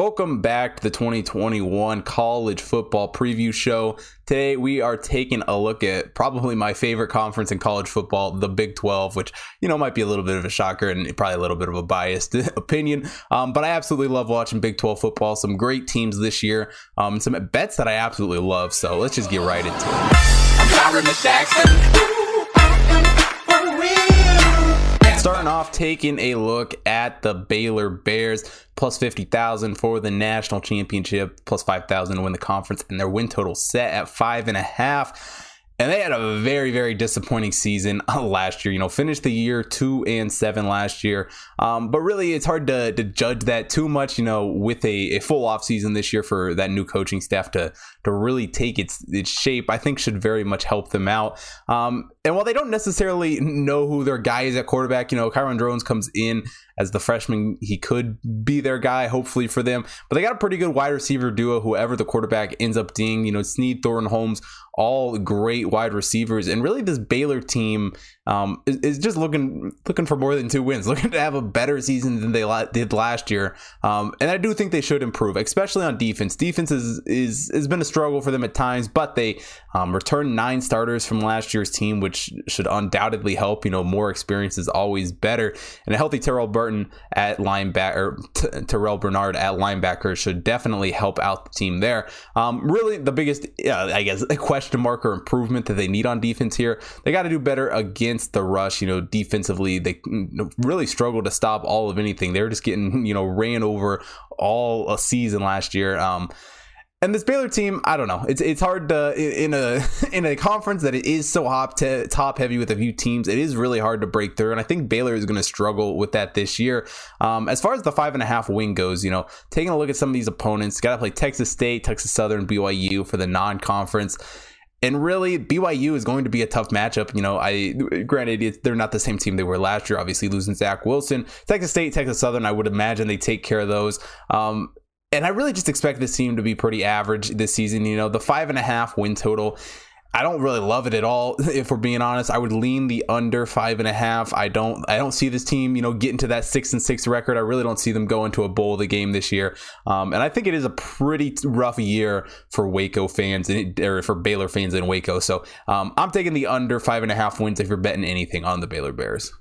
Welcome back to the 2021 college football preview show. Today we are taking a look at probably my favorite conference in college football, the Big 12, which, you know, might be a little bit of a shocker and probably a little bit of a biased opinion. Um, but I absolutely love watching Big 12 football. Some great teams this year, um, some bets that I absolutely love. So let's just get right into it. Starting off, taking a look at the Baylor Bears, plus 50,000 for the national championship, plus 5,000 to win the conference, and their win total set at five and a half. And they had a very, very disappointing season last year. You know, finished the year two and seven last year. Um, but really, it's hard to, to judge that too much, you know, with a, a full offseason this year for that new coaching staff to to really take its its shape, I think should very much help them out. Um, and while they don't necessarily know who their guy is at quarterback, you know, Kyron Drones comes in as the freshman. He could be their guy, hopefully for them. But they got a pretty good wide receiver duo, whoever the quarterback ends up being. You know, Sneed, Thornton Holmes, all great wide receivers. And really, this Baylor team um, is, is, just looking looking for more than two wins, looking to have a better season than they la- did last year. Um, and I do think they should improve, especially on defense. Defense is, is has been a struggle for them at times, but they um, returned nine starters from last year's team, which should undoubtedly help. You know, more experience is always better, and a healthy Terrell Burton at linebacker, T- Terrell Bernard at linebacker should definitely help out the team there. Um, really, the biggest, uh, I guess, question mark or improvement that they need on defense here, they got to do better against the rush. You know, defensively, they really struggled to stop all of anything. They were just getting, you know, ran over all a season last year. Um, and this Baylor team, I don't know. It's it's hard to in a in a conference that it is so hop to, top heavy with a few teams. It is really hard to break through, and I think Baylor is going to struggle with that this year. Um, as far as the five and a half win goes, you know, taking a look at some of these opponents, got to play Texas State, Texas Southern, BYU for the non-conference. And really, BYU is going to be a tough matchup. You know, I granted they're not the same team they were last year. Obviously, losing Zach Wilson, Texas State, Texas Southern. I would imagine they take care of those. Um, and I really just expect this team to be pretty average this season. You know, the five and a half win total. I don't really love it at all. If we're being honest, I would lean the under five and a half. I don't. I don't see this team, you know, getting to that six and six record. I really don't see them going to a bowl of the game this year. Um, and I think it is a pretty rough year for Waco fans and or for Baylor fans in Waco. So um, I'm taking the under five and a half wins if you're betting anything on the Baylor Bears.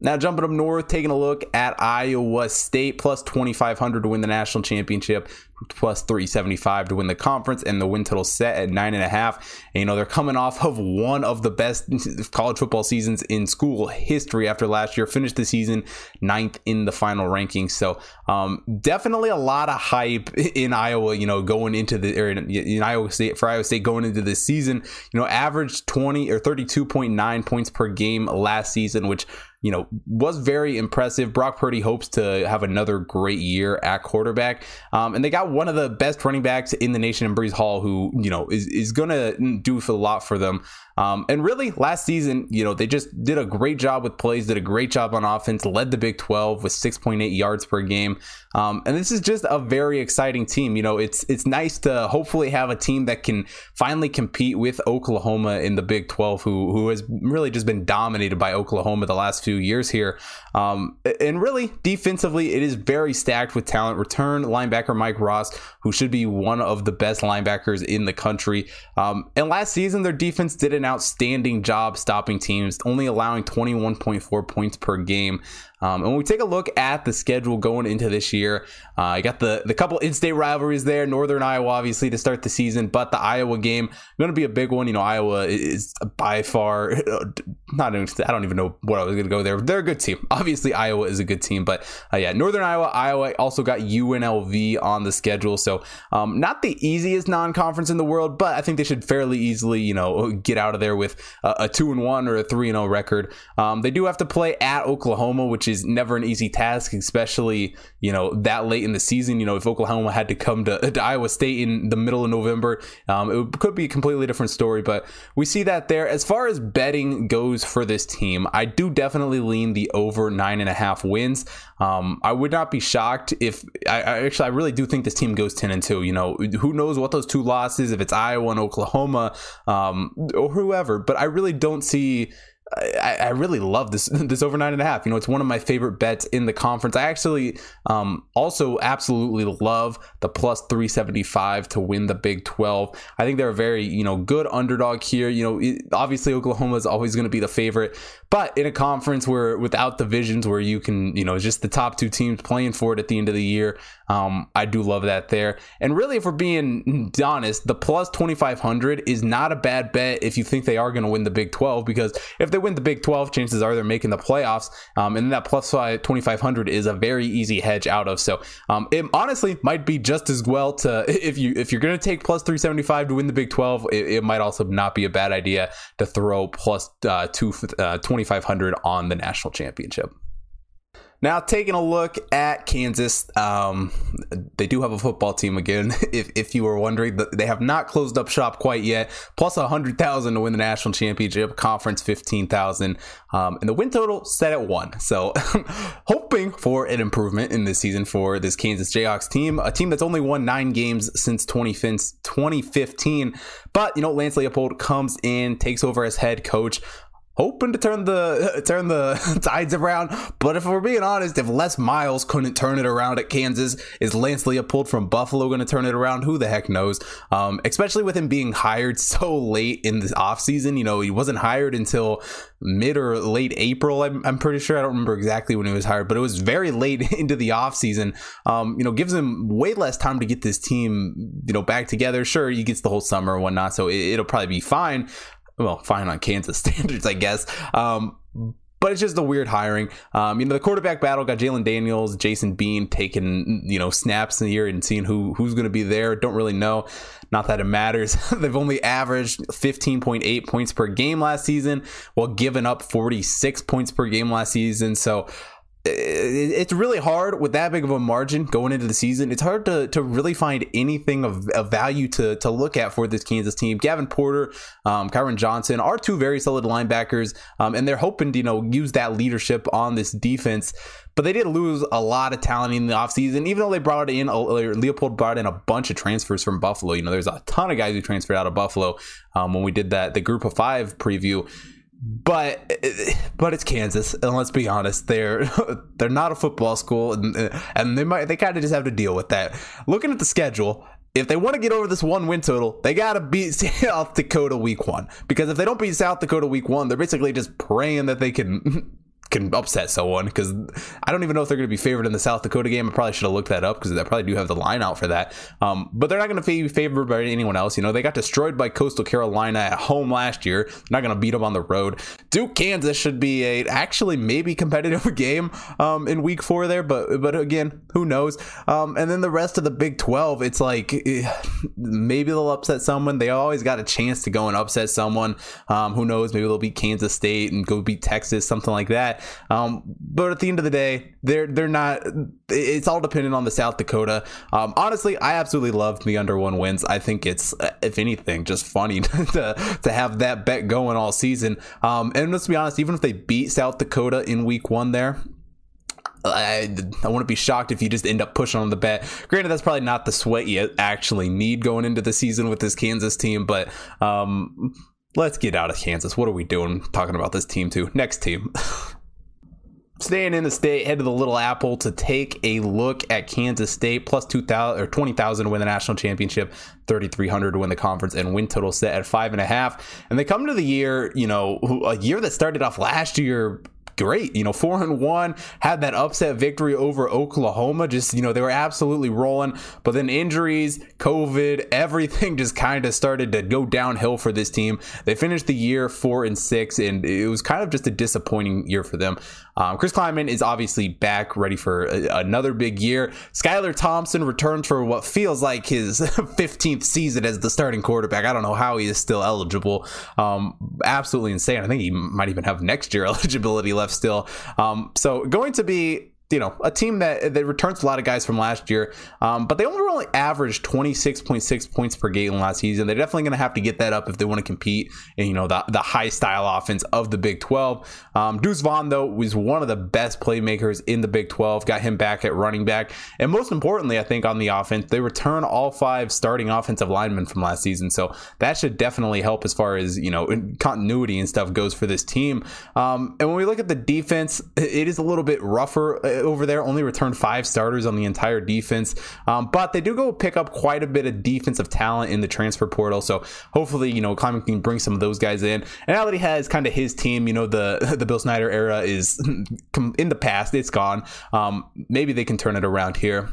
Now, jumping up north, taking a look at Iowa State, plus 2,500 to win the national championship plus 375 to win the conference, and the win total set at nine and a half. You know, they're coming off of one of the best college football seasons in school history after last year, finished the season ninth in the final rankings. So, um, definitely a lot of hype in Iowa, you know, going into the, or in Iowa State, for Iowa State going into this season, you know, averaged 20 or 32.9 points per game last season, which, you know, was very impressive. Brock Purdy hopes to have another great year at quarterback. Um, and they got one of the best running backs in the nation in Breece Hall, who you know is is gonna do a lot for them. Um, and really, last season, you know, they just did a great job with plays, did a great job on offense, led the Big 12 with 6.8 yards per game. Um, and this is just a very exciting team. You know, it's it's nice to hopefully have a team that can finally compete with Oklahoma in the Big 12, who who has really just been dominated by Oklahoma the last few years here. Um, and really, defensively, it is very stacked with talent. Return linebacker Mike Rose, who should be one of the best linebackers in the country. Um, and last season, their defense did an outstanding job stopping teams, only allowing 21.4 points per game. Um, and when we take a look at the schedule going into this year, uh, I got the the couple in-state rivalries there. Northern Iowa, obviously, to start the season, but the Iowa game going to be a big one. You know, Iowa is by far not. I don't even know what I was going to go there. They're a good team. Obviously, Iowa is a good team, but uh, yeah, Northern Iowa, Iowa also got UNLV on the schedule, so um, not the easiest non-conference in the world, but I think they should fairly easily, you know, get out of there with a, a two and one or a three and zero oh record. Um, they do have to play at Oklahoma, which is is never an easy task, especially you know that late in the season. You know, if Oklahoma had to come to, to Iowa State in the middle of November, um, it could be a completely different story. But we see that there. As far as betting goes for this team, I do definitely lean the over nine and a half wins. Um, I would not be shocked if I, I, actually I really do think this team goes ten and two. You know, who knows what those two losses if it's Iowa and Oklahoma um, or whoever, but I really don't see I, I, really love this this over nine and a half. You know, it's one of my favorite bets in the conference. I actually um, also absolutely love the plus 375 to win the Big 12. I think they're a very you know good underdog here. You know, it, obviously Oklahoma is always going to be the favorite, but in a conference where without divisions where you can you know just the top two teams playing for it at the end of the year, um, I do love that there. And really, if we're being honest, the plus 2500 is not a bad bet if you think they are going to win the Big 12 because if they win the Big 12, chances are they're making the playoffs. Um, and that plus 2500 is a very easy hedge out of. So um, it honestly might be just as well to if you if you're going to take plus 375 to win the Big 12, it, it, might also not be a bad idea to throw plus, uh, two, uh, 2500 on the national championship. Now, taking a look at Kansas, um, they do have a football team again. If, if you were wondering, they have not closed up shop quite yet. Plus a hundred thousand to win the national championship, conference fifteen thousand, um, and the win total set at one. So, hoping for an improvement in this season for this Kansas Jayhawks team, a team that's only won nine games since 2015. But you know, Lance Leipold comes in, takes over as head coach hoping to turn the turn the tides around. But if we're being honest, if Les Miles couldn't turn it around at Kansas, is Lance Leipold from Buffalo going to turn it around? Who the heck knows? Um, especially with him being hired so late in the offseason. You know, he wasn't hired until mid or late April. I'm, I'm pretty sure. I don't remember exactly when he was hired, but it was very late into the offseason. Um, you know, gives him way less time to get this team, you know, back together. Sure, he gets the whole summer and whatnot, so it, will probably be fine well, fine on Kansas standards, I guess. Um, but it's just a weird hiring. Um, you know, the quarterback battle got Jalon Daniels, Jason Bean taking you know snaps in the year and seeing who who's going to be there. Don't really know. Not that it matters. They've only averaged 15.8 points per game last season, while giving up 46 points per game last season. So it's really hard with that big of a margin going into the season. It's hard to, to really find anything of, of value to, to look at for this Kansas team. Gavin Potter, um, Kyron Johnson are two very solid linebackers, um, and they're hoping to you know use that leadership on this defense. But they did lose a lot of talent in the offseason, even though they brought in, Leipold brought in a bunch of transfers from Buffalo. You know, there's a ton of guys who transferred out of Buffalo um, when we did that, the group of five preview but but it's Kansas, and let's be honest, they're they're not a football school, and and they might they kind of just have to deal with that. Looking at the schedule, if they want to get over this one win total, they got to beat South Dakota week one. Because if they don't beat South Dakota week one, they're basically just praying that they can can upset someone because I don't even know if they're going to be favored in the South Dakota game. I probably should have looked that up because I probably do have the line out for that. Um, but they're not going to be favored by anyone else. You know, they got destroyed by Coastal Carolina at home last year. They're not going to beat them on the road. Duke Kansas should be a actually maybe competitive game um, in week four there, but but again, who knows? Um, and then the rest of the Big Twelve, it's like eh, maybe they'll upset someone. They always got a chance to go and upset someone. Um, who knows? Maybe they'll beat Kansas State and go beat Texas, something like that. Um, but at the end of the day, they're they're not. It's all dependent on the South Dakota. Um, honestly, I absolutely love the under one wins. I think it's, if anything, just funny to to have that bet going all season. Um, and let's be honest, even if they beat South Dakota in week one, there, I, I wouldn't be shocked if you just end up pushing on the bet. Granted, that's probably not the sweat you actually need going into the season with this Kansas team, but um, let's get out of Kansas. What are we doing talking about this team too? Next team. Staying in the state, head to the Little Apple to take a look at Kansas State plus two thousand or twenty thousand to win the national championship, thirty three hundred to win the conference, and win total set at five and a half. And they come to the year, you know, a year that started off last year great. You know, four and one had that upset victory over Oklahoma. Just you know, they were absolutely rolling. But then injuries, COVID, everything just kind of started to go downhill for this team. They finished the year four and six, and it was kind of just a disappointing year for them. Um, Chris Klieman is obviously back, ready for a, another big year. Skylar Thompson returns for what feels like his 15th season as the starting quarterback. I don't know how he is still eligible. Um, absolutely insane. I think he might even have next year eligibility left still. Um, so going to be you know a team that that returns a lot of guys from last year, um, but they only only averaged 26.6 points per game last season. They're definitely going to have to get that up if they want to compete in you know the the high style offense of the Big 12. Um, Deuce Vaughn though was one of the best playmakers in the Big 12. Got him back at running back, and most importantly, I think on the offense they return all five starting offensive linemen from last season. So that should definitely help as far as you know continuity and stuff goes for this team. Um, and when we look at the defense, it is a little bit rougher uh, over there. Only returned five starters on the entire defense, um, but they do go pick up quite a bit of defensive talent in the transfer portal. So hopefully, you know, Klieman can bring some of those guys in. And now that he has kind of his team, you know, the the Bill Snyder era is in the past. It's gone. Um, maybe they can turn it around here.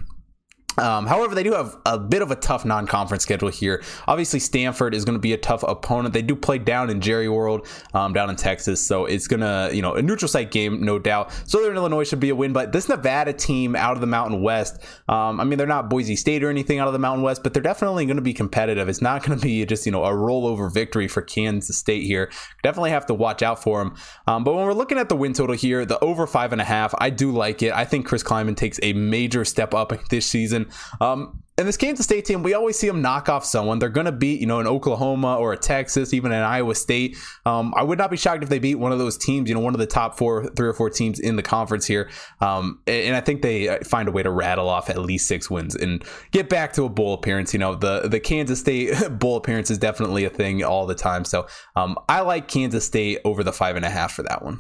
Um, however, they do have a bit of a tough non-conference schedule here. Obviously, Stanford is going to be a tough opponent. They do play down in Jerry World, um, down in Texas, so it's gonna, you know, a neutral site game, no doubt. Southern Illinois should be a win, but this Nevada team out of the Mountain West, um, I mean, they're not Boise State or anything out of the Mountain West, but they're definitely going to be competitive. It's not going to be just, you know, a rollover victory for Kansas State here. Definitely have to watch out for them. Um, but when we're looking at the win total here, the over five and a half, I do like it. I think Chris Klieman takes a major step up this season. Um, and this Kansas State team, we always see them knock off someone. They're going to beat, you know, an Oklahoma or a Texas, even an Iowa State. Um, I would not be shocked if they beat one of those teams, you know, one of the top four, three or four teams in the conference here. Um, and I think they uh, find a way to rattle off at least six wins and get back to a bowl appearance. You know, the the Kansas State bowl appearance is definitely a thing all the time. So um, I like Kansas State over the five and a half for that one.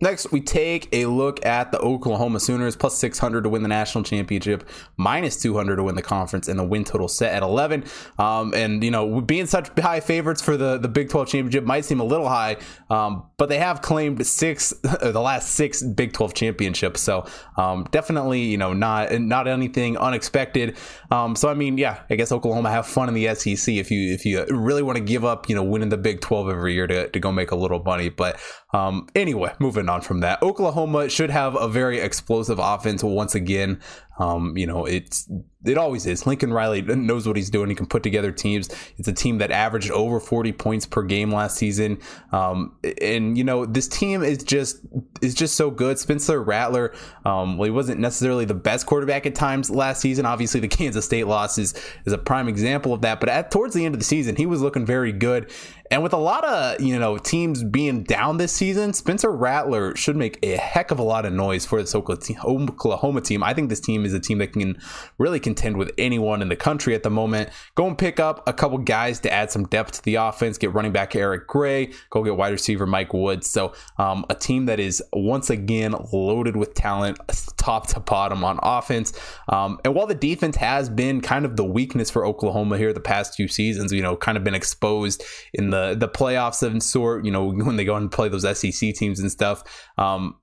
Next, we take a look at the Oklahoma Sooners plus 600 to win the national championship, minus 200 to win the conference, and the win total set at 11. Um, and, you know, being such high favorites for the, the Big 12 championship might seem a little high, um, but they have claimed six, the last six Big 12 championships. So um, definitely, you know, not not anything unexpected. Um, so, I mean, yeah, I guess Oklahoma have fun in the SEC if you if you really want to give up, you know, winning the Big 12 every year to, to go make a little money. But um, anyway, moving on from that, Oklahoma should have a very explosive offense once again. Um, you know, it's it always is. Lincoln Riley knows what he's doing. He can put together teams. It's a team that averaged over 40 points per game last season. Um, and you know, this team is just is just so good. Spencer Rattler, um, well, he wasn't necessarily the best quarterback at times last season. Obviously, the Kansas State loss is, is a prime example of that. But at towards the end of the season, he was looking very good. And with a lot of you know teams being down this season, Spencer Rattler should make a heck of a lot of noise for this Oklahoma team. I think this team is a team that can really contend with anyone in the country at the moment. Go and pick up a couple guys to add some depth to the offense. Get running back Eric Gray. Go get wide receiver Mike Woods. So um, a team that is once again loaded with talent, top to bottom on offense. Um, and while the defense has been kind of the weakness for Oklahoma here the past few seasons, you know, kind of been exposed in the the playoffs of sort, you know, when they go and play those SEC teams and stuff. Um,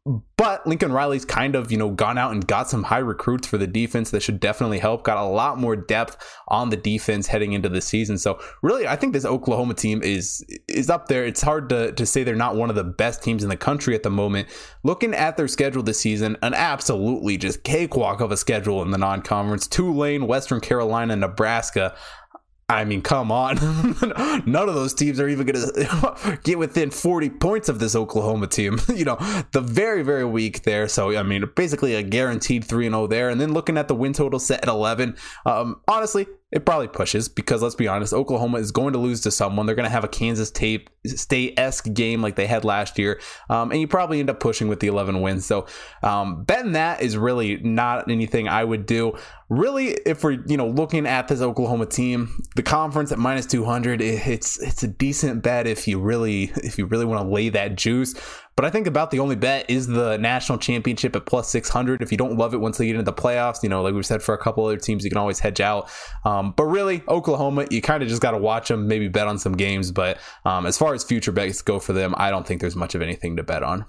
but Lincoln Riley's kind of, you know, gone out and got some high recruits for the defense that should definitely help. Got a lot more depth on the defense heading into the season. So really, I think this Oklahoma team is is up there. It's hard to, to say they're not one of the best teams in the country at the moment. Looking at their schedule this season, an absolutely just cakewalk of a schedule in the non-conference. Tulane, Western Carolina, Nebraska. I mean, come on. None of those teams are even going to get within 40 points of this Oklahoma team. you know, the very, very weak there. So, I mean, basically a guaranteed 3 0 there. And then looking at the win total set at 11, um, honestly, it probably pushes because let's be honest, Oklahoma is going to lose to someone. They're going to have a Kansas State esque game like they had last year, um, and you probably end up pushing with the 11 wins. So um, betting that is really not anything I would do. Really, if we're you know looking at this Oklahoma team, the conference at minus 200, it's it's a decent bet if you really if you really want to lay that juice. But I think about the only bet is the national championship at plus 600. If you don't love it once they get into the playoffs, you know, like we've said for a couple other teams, you can always hedge out. Um, but really, Oklahoma, you kind of just got to watch them, maybe bet on some games. But um, as far as future bets go for them, I don't think there's much of anything to bet on.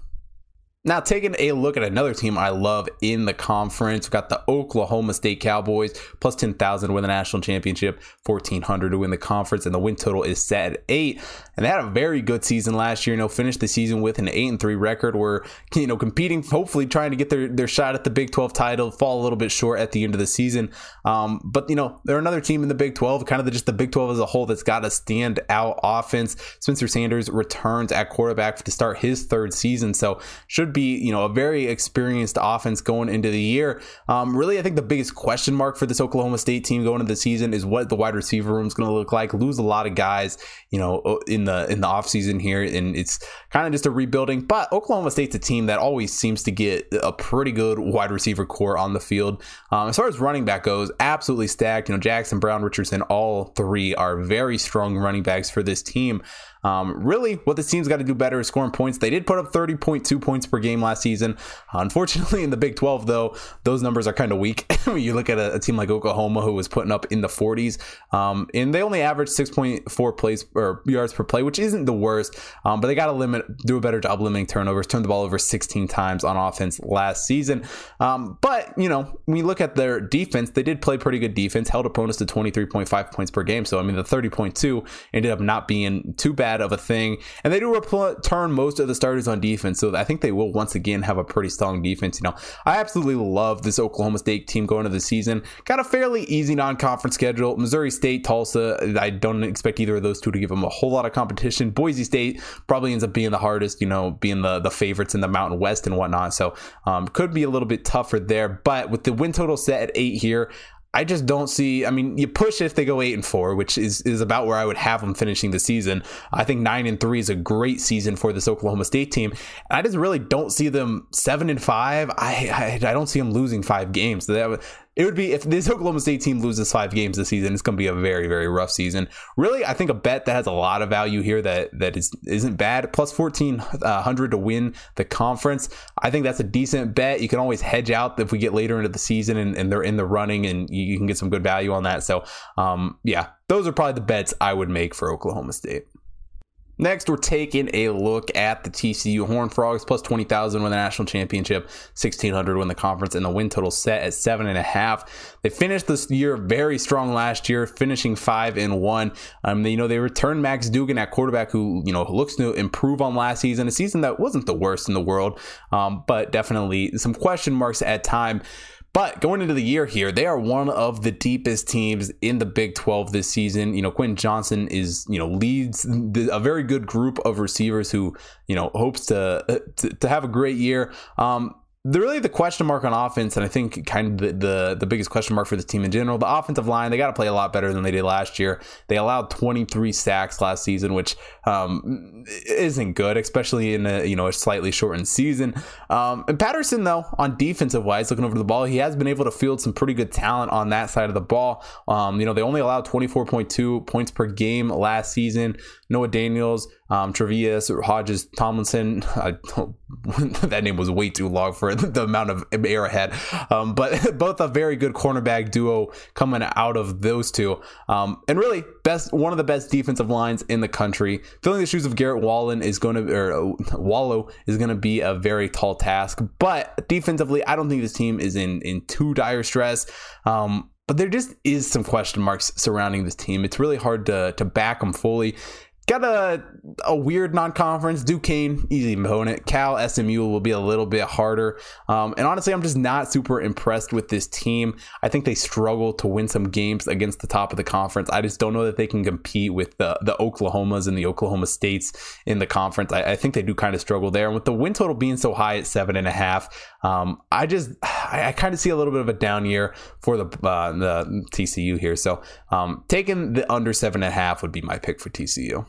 Now, taking a look at another team I love in the conference, we've got the Oklahoma State Cowboys plus 10,000 to win the national championship, 1,400 to win the conference, and the win total is set at eight. And they had a very good season last year. You know, finished the season with an eight and three record. Where you know competing, hopefully trying to get their their shot at the Big 12 title. Fall a little bit short at the end of the season, um, but you know they're another team in the Big 12, kind of the, just the Big 12 as a whole that's got a stand out offense. Spencer Sanders returns at quarterback to start his third season, so should be be, you know, a very experienced offense going into the year. Um, really, I think the biggest question mark for this Oklahoma State team going into the season is what the wide receiver room is going to look like. Lose a lot of guys, you know, in the in the offseason here, and it's kind of just a rebuilding. But Oklahoma State's a team that always seems to get a pretty good wide receiver core on the field. Um, as far as running back goes, absolutely stacked. You know, Jackson, Brown, Richardson, all three are very strong running backs for this team. Um, really, what this team's got to do better is scoring points. They did put up 30.2 points per game last season. Unfortunately, in the Big 12, though, those numbers are kind of weak. when you look at a, a, team like Oklahoma, who was putting up in the 40s, um, and they only averaged 6.4 plays or yards per play, which isn't the worst. Um, but they got to limit, do a better job limiting turnovers. Turned the ball over 16 times on offense last season. Um, but you know, when you look at their defense, they did play pretty good defense. Held opponents to 23.5 points per game. So I mean, the 30.2 ended up not being too bad of a thing. And they do return most of the starters on defense, so I think they will once again have a pretty strong defense. You know, I absolutely love this Oklahoma State team going into the season. Got a fairly easy non-conference schedule. Missouri State, Tulsa. I don't expect either of those two to give them a whole lot of competition. Boise State probably ends up being the hardest. You know, being the the favorites in the Mountain West and whatnot. So um, could be a little bit tougher there. But with the win total set at eight here, I just don't see. I mean, you push if they go eight and four, which is is about where I would have them finishing the season. I think nine and three is a great season for this Oklahoma State team. I just really don't see them seven and five. I I, I don't see them losing five games. That it would be if this Oklahoma State team loses five games this season, it's going to be a very very rough season. Really, I think a bet that has a lot of value here that that is isn't bad. Plus fourteen uh, to win the conference. I think that's a decent bet. You can always hedge out if we get later into the season and, and they're in the running, and you, you, can get some good value on that. So, um, yeah, those are probably the bets I would make for Oklahoma State. Next, we're taking a look at the TCU Horn Frogs plus 20,000 win the national championship, 1,600 win the conference, and the win total set at seven and a half. They finished this year very strong last year, finishing five and one. Um, they, you know, they returned Max Duggan at quarterback, who you know looks to improve on last season, a season that wasn't the worst in the world, um, but definitely some question marks at time. But going into the year here, they are one of the deepest teams in the Big 12 this season. You know, Quentin Johnson is, you know, leads the, a very good group of receivers who, you know, hopes to to, to have a great year. Um, the really the question mark on offense, and I think kind of the, the, the biggest question mark for this team in general, the offensive line, they got to play a lot better than they did last year. They allowed 23 sacks last season, which um, isn't good, especially in a you know a slightly shortened season. Um, and Patterson, though, on defensive wise, looking over the ball, he has been able to field some pretty good talent on that side of the ball. Um, you know, they only allowed 24.2 points per game last season. Noah Daniels, um, Trevius, Hodges, Tomlinson. that name was way too long for the amount of air ahead. Um, but both a very good cornerback duo coming out of those two. Um, and really, best one of the best defensive lines in the country. Filling the shoes of Garrett Wallen is going to, or uh, Wallow is going to be a very tall task. But defensively, I don't think this team is in in too dire stress. Um, but there just is some question marks surrounding this team. It's really hard to to back them fully. Got a, a weird non-conference. Duquesne, easy opponent. Cal, SMU will be a little bit harder. Um, and honestly, I'm just not super impressed with this team. I think they struggle to win some games against the top of the conference. I just don't know that they can compete with the the Oklahomas and the Oklahoma States in the conference. I, I think they do kind of struggle there. And with the win total being so high at seven and a half, um, I just I, I kind of see a little bit of a down year for the uh, the TCU here. So um, taking the under seven and a half would be my pick for TCU.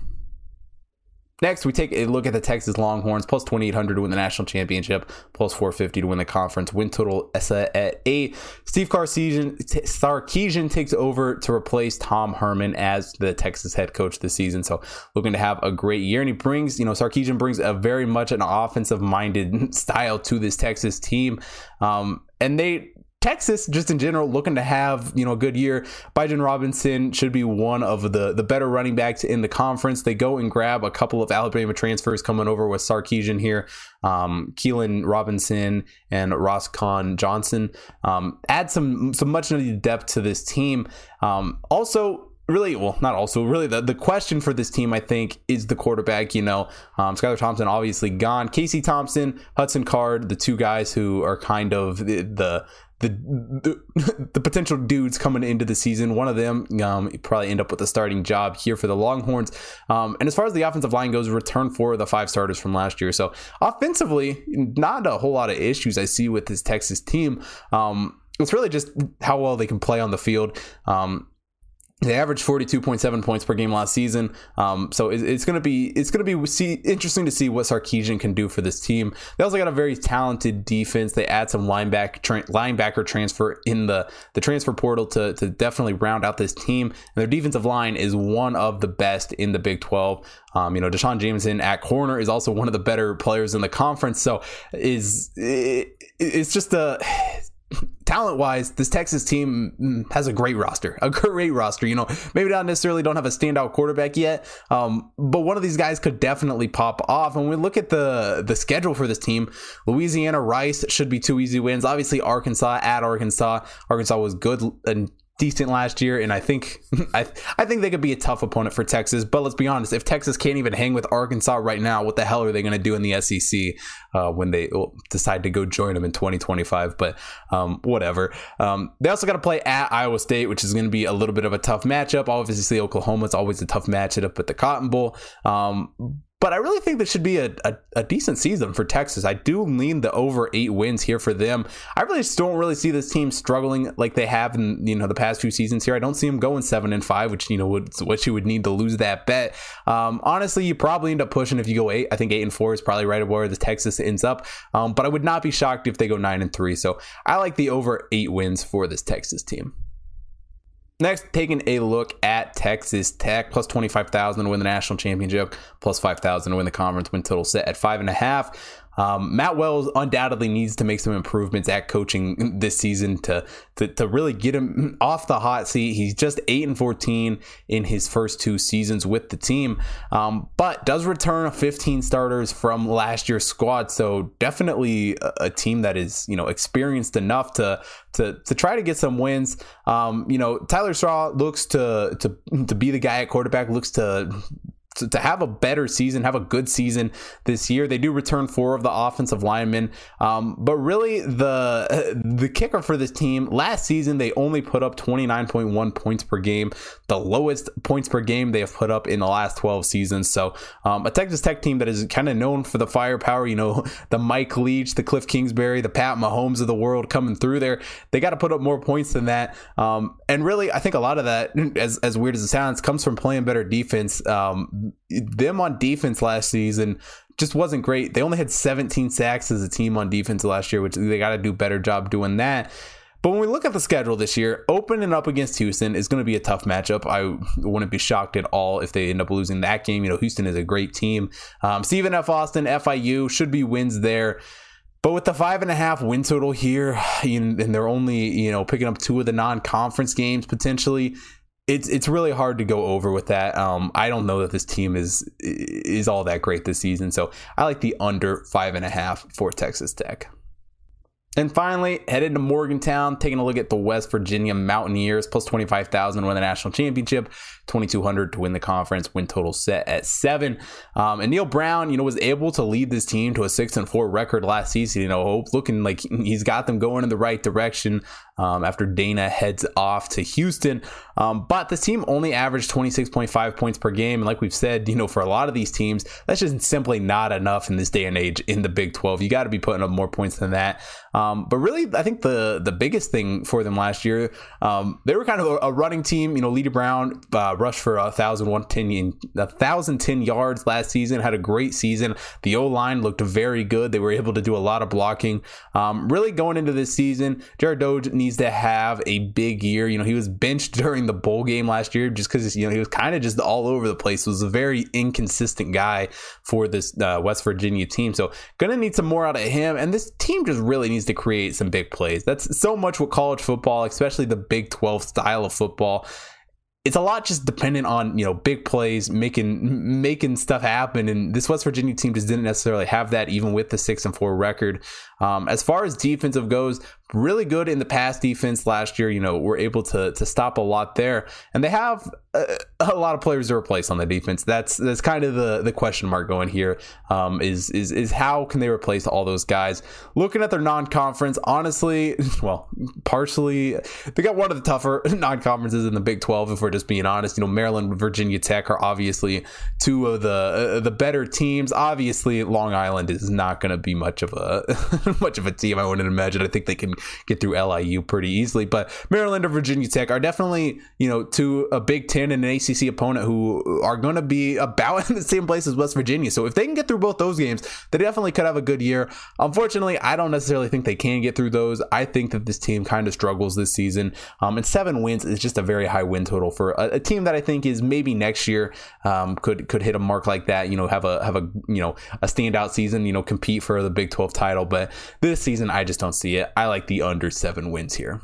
Next, we take a look at the Texas Longhorns, plus 2,800 to win the national championship, plus 450 to win the conference. Win total at eight. Steve Sarkisian, Sarkisian takes over to replace Tom Herman as the Texas head coach this season. So looking to have a great year. And he brings, you know, Sarkisian brings a very much an offensive minded style to this Texas team. Um, and they Texas, just in general, looking to have you know a good year. Bijan Robinson should be one of the the better running backs in the conference. They go and grab a couple of Alabama transfers coming over with Sarkisian here, um, Keilan Robinson and Roschon Johnson. Um, add some some much needed depth to this team. Um, also, really well not also really the, the question for this team i think is the quarterback you know um, skylar thompson obviously gone casey thompson hudson card the two guys who are kind of the, the the, the, the potential dudes coming into the season. One of them um, probably end up with a starting job here for the Longhorns. Um, and as far as the offensive line goes, return for the five starters from last year. So offensively, not a whole lot of issues I see with this Texas team. Um, it's really just how well they can play on the field. Um, they averaged 42.7 points per game last season. Um, so it, it's going to be it's going to be see, interesting to see what Sarkisian can do for this team. They also got a very talented defense. They add some linebacker tra- linebacker transfer in the the transfer portal to to definitely round out this team. And their defensive line is one of the best in the Big 12. Um, you know, D'Shawn Jamison at corner is also one of the better players in the conference. So is it, it's just a talent wise, this Texas team mm, has a great roster, a great roster. You know, maybe not necessarily don't have a standout quarterback yet, um, but one of these guys could definitely pop off. And we look at the the schedule for this team, Louisiana, Rice should be two easy wins. Obviously, Arkansas at Arkansas. Arkansas was good and decent last year, and I think I I think they could be a tough opponent for Texas. But let's be honest, if Texas can't even hang with Arkansas right now, what the hell are they going to do in the SEC uh, when they decide to go join them in 2025? But um, whatever. Um, they also got to play at Iowa State, which is going to be a little bit of a tough matchup. Obviously, Oklahoma is always a tough matchup at the Cotton Bowl. Um, but I really think this should be a, a, a, decent season for Texas. I do lean the over eight wins here for them. I really just don't really see this team struggling like they have in you know the past few seasons here. I don't see them going seven and five, which you know would what you would need to lose that bet. Um, honestly, you probably end up pushing if you go eight. I think eight and four is probably right where the Texas ends up. Um, but I would not be shocked if they go nine and three. So I like the over eight wins for this Texas team. Next, taking a look at Texas Tech, plus 25,000 to win the national championship, plus 5,000 to win the conference win total set at five and a half. Um, Matt Wells undoubtedly needs to make some improvements at coaching this season to, to, to really get him off the hot seat. He's just eight and fourteen in his first two seasons with the team, um, but does return 15 starters from last year's squad. So definitely a, a, team that is you know experienced enough to to to try to get some wins. Um, you know Tyler Straw looks to to to be the guy at quarterback. Looks to to, to, have a better season, have a good season this year. They do return four of the offensive linemen, um, but really the the kicker for this team last season they only put up 29.1 points per game, the lowest points per game they have put up in the last 12 seasons. So um, a Texas Tech team that is kind of known for the firepower, you know, the Mike Leach, the Cliff Kingsbury, the Pat Mahomes of the world coming through there. They got to put up more points than that, um, and really I think a lot of that, as as weird as it sounds, comes from playing better defense. Um, them on defense last season just wasn't great. They only had 17 sacks as a team on defense last year, which they got to do better job doing that. But when we look at the schedule this year, opening up against Houston is going to be a tough matchup. I wouldn't be shocked at all if they end up losing that game. You know, Houston is a great team. Um, Stephen F. Austin, FIU should be wins there. But with the five and a half win total here, and they're only you know picking up two of the non-conference games potentially, it's it's really hard to go over with that. Um, I don't know that this team is is all that great this season, so I like the under five and a half for Texas Tech. And finally, headed to Morgantown, taking a look at the West Virginia Mountaineers, plus 25,000 to win the national championship, 2,200 to win the conference, win total set at seven. Um, and Neal Brown, you know, was able to lead this team to a six and four record last season. You know, looking like he's got them going in the right direction um, after Dana heads off to Houston. Um, but the team only averaged 26.5 points per game. And like we've said, you know, for a lot of these teams, that's just simply not enough in this day and age in the Big 12. You got to be putting up more points than that. Um, but really, I think the the biggest thing for them last year, um, they were kind of a, a, running team. You know, Leddie Brown uh, rushed for a thousand one ten a thousand ten yards last season. Had a great season. The O line looked very good. They were able to do a lot of blocking. Um, really going into this season, Jarret Doege needs to have a big year. You know, he was benched during the bowl game last year just because you know he was kind of just all over the place. Was a very inconsistent guy for this uh, West Virginia team. So gonna need some more out of him. And this team just really needs to create some big plays. That's so much what college football, especially the Big 12 style of football, it's a lot just dependent on you know big plays making making stuff happen. And this west virginia team just didn't necessarily have that even with the six and four record. Um, as far as defensive goes really good in the pass defense last year. You know, we were able to to stop a lot there, and they have a, a lot of players to replace on the defense. That's that's kind of the the question mark going here. Um, is is is how can they replace all those guys? Looking at their non-conference, honestly, well, partially they got one of the tougher non-conferences in the Big 12. If we're just being honest, you know, Maryland, Virginia Tech are obviously two of the uh, the better teams. Obviously, Long Island is not going to be much of a much of a team. I wouldn't imagine. I think they can get through LIU pretty easily. But Maryland or Virginia Tech are definitely, you know, to a Big Ten and an ACC opponent who are going to be about in the same place as West Virginia. So if they can get through both those games, they definitely could have a good year. Unfortunately, I don't necessarily think they can get through those. I think that this team kind of struggles this season. Um, and seven wins is just a very high win total for a, a team that I think is maybe next year um, could could hit a mark like that. You know, have a have a you know a standout season. You know, compete for the Big 12 title. But this season, I just don't see it. I like the under seven wins here.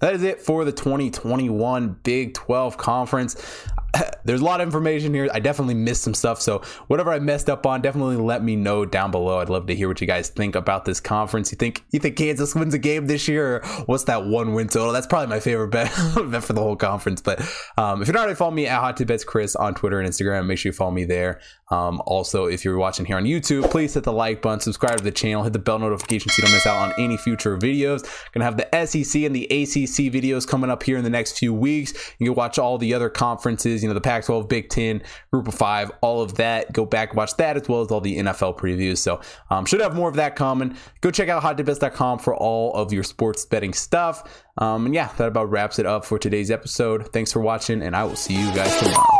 That is it for the 2021 Big 12 Conference. there's a lot of information here. I definitely missed some stuff. So whatever I messed up on, definitely let me know down below. I'd love to hear what you guys think about this conference. You think you think Kansas wins a game this year? What's that one win total? That's probably my favorite bet, bet for the whole conference. But um, if you're not already following me at HotTipBetsChris on Twitter and Instagram, make sure you follow me there. Um, also, if you're watching here on YouTube, please hit the like button, subscribe to the channel, hit the bell notification so you don't miss out on any future videos. Gonna have the SEC and the ACC videos coming up here in the next few weeks. You can watch all the other conferences, you know, the Pac-12, Big Ten, Group of Five, all of that. Go back and watch that as well as all the NFL previews. So, um, should have more of that coming. Go check out hottipbets.com for all of your sports betting stuff. Um, and yeah, that about wraps it up for today's episode. Thanks for watching, and I will see you guys tomorrow.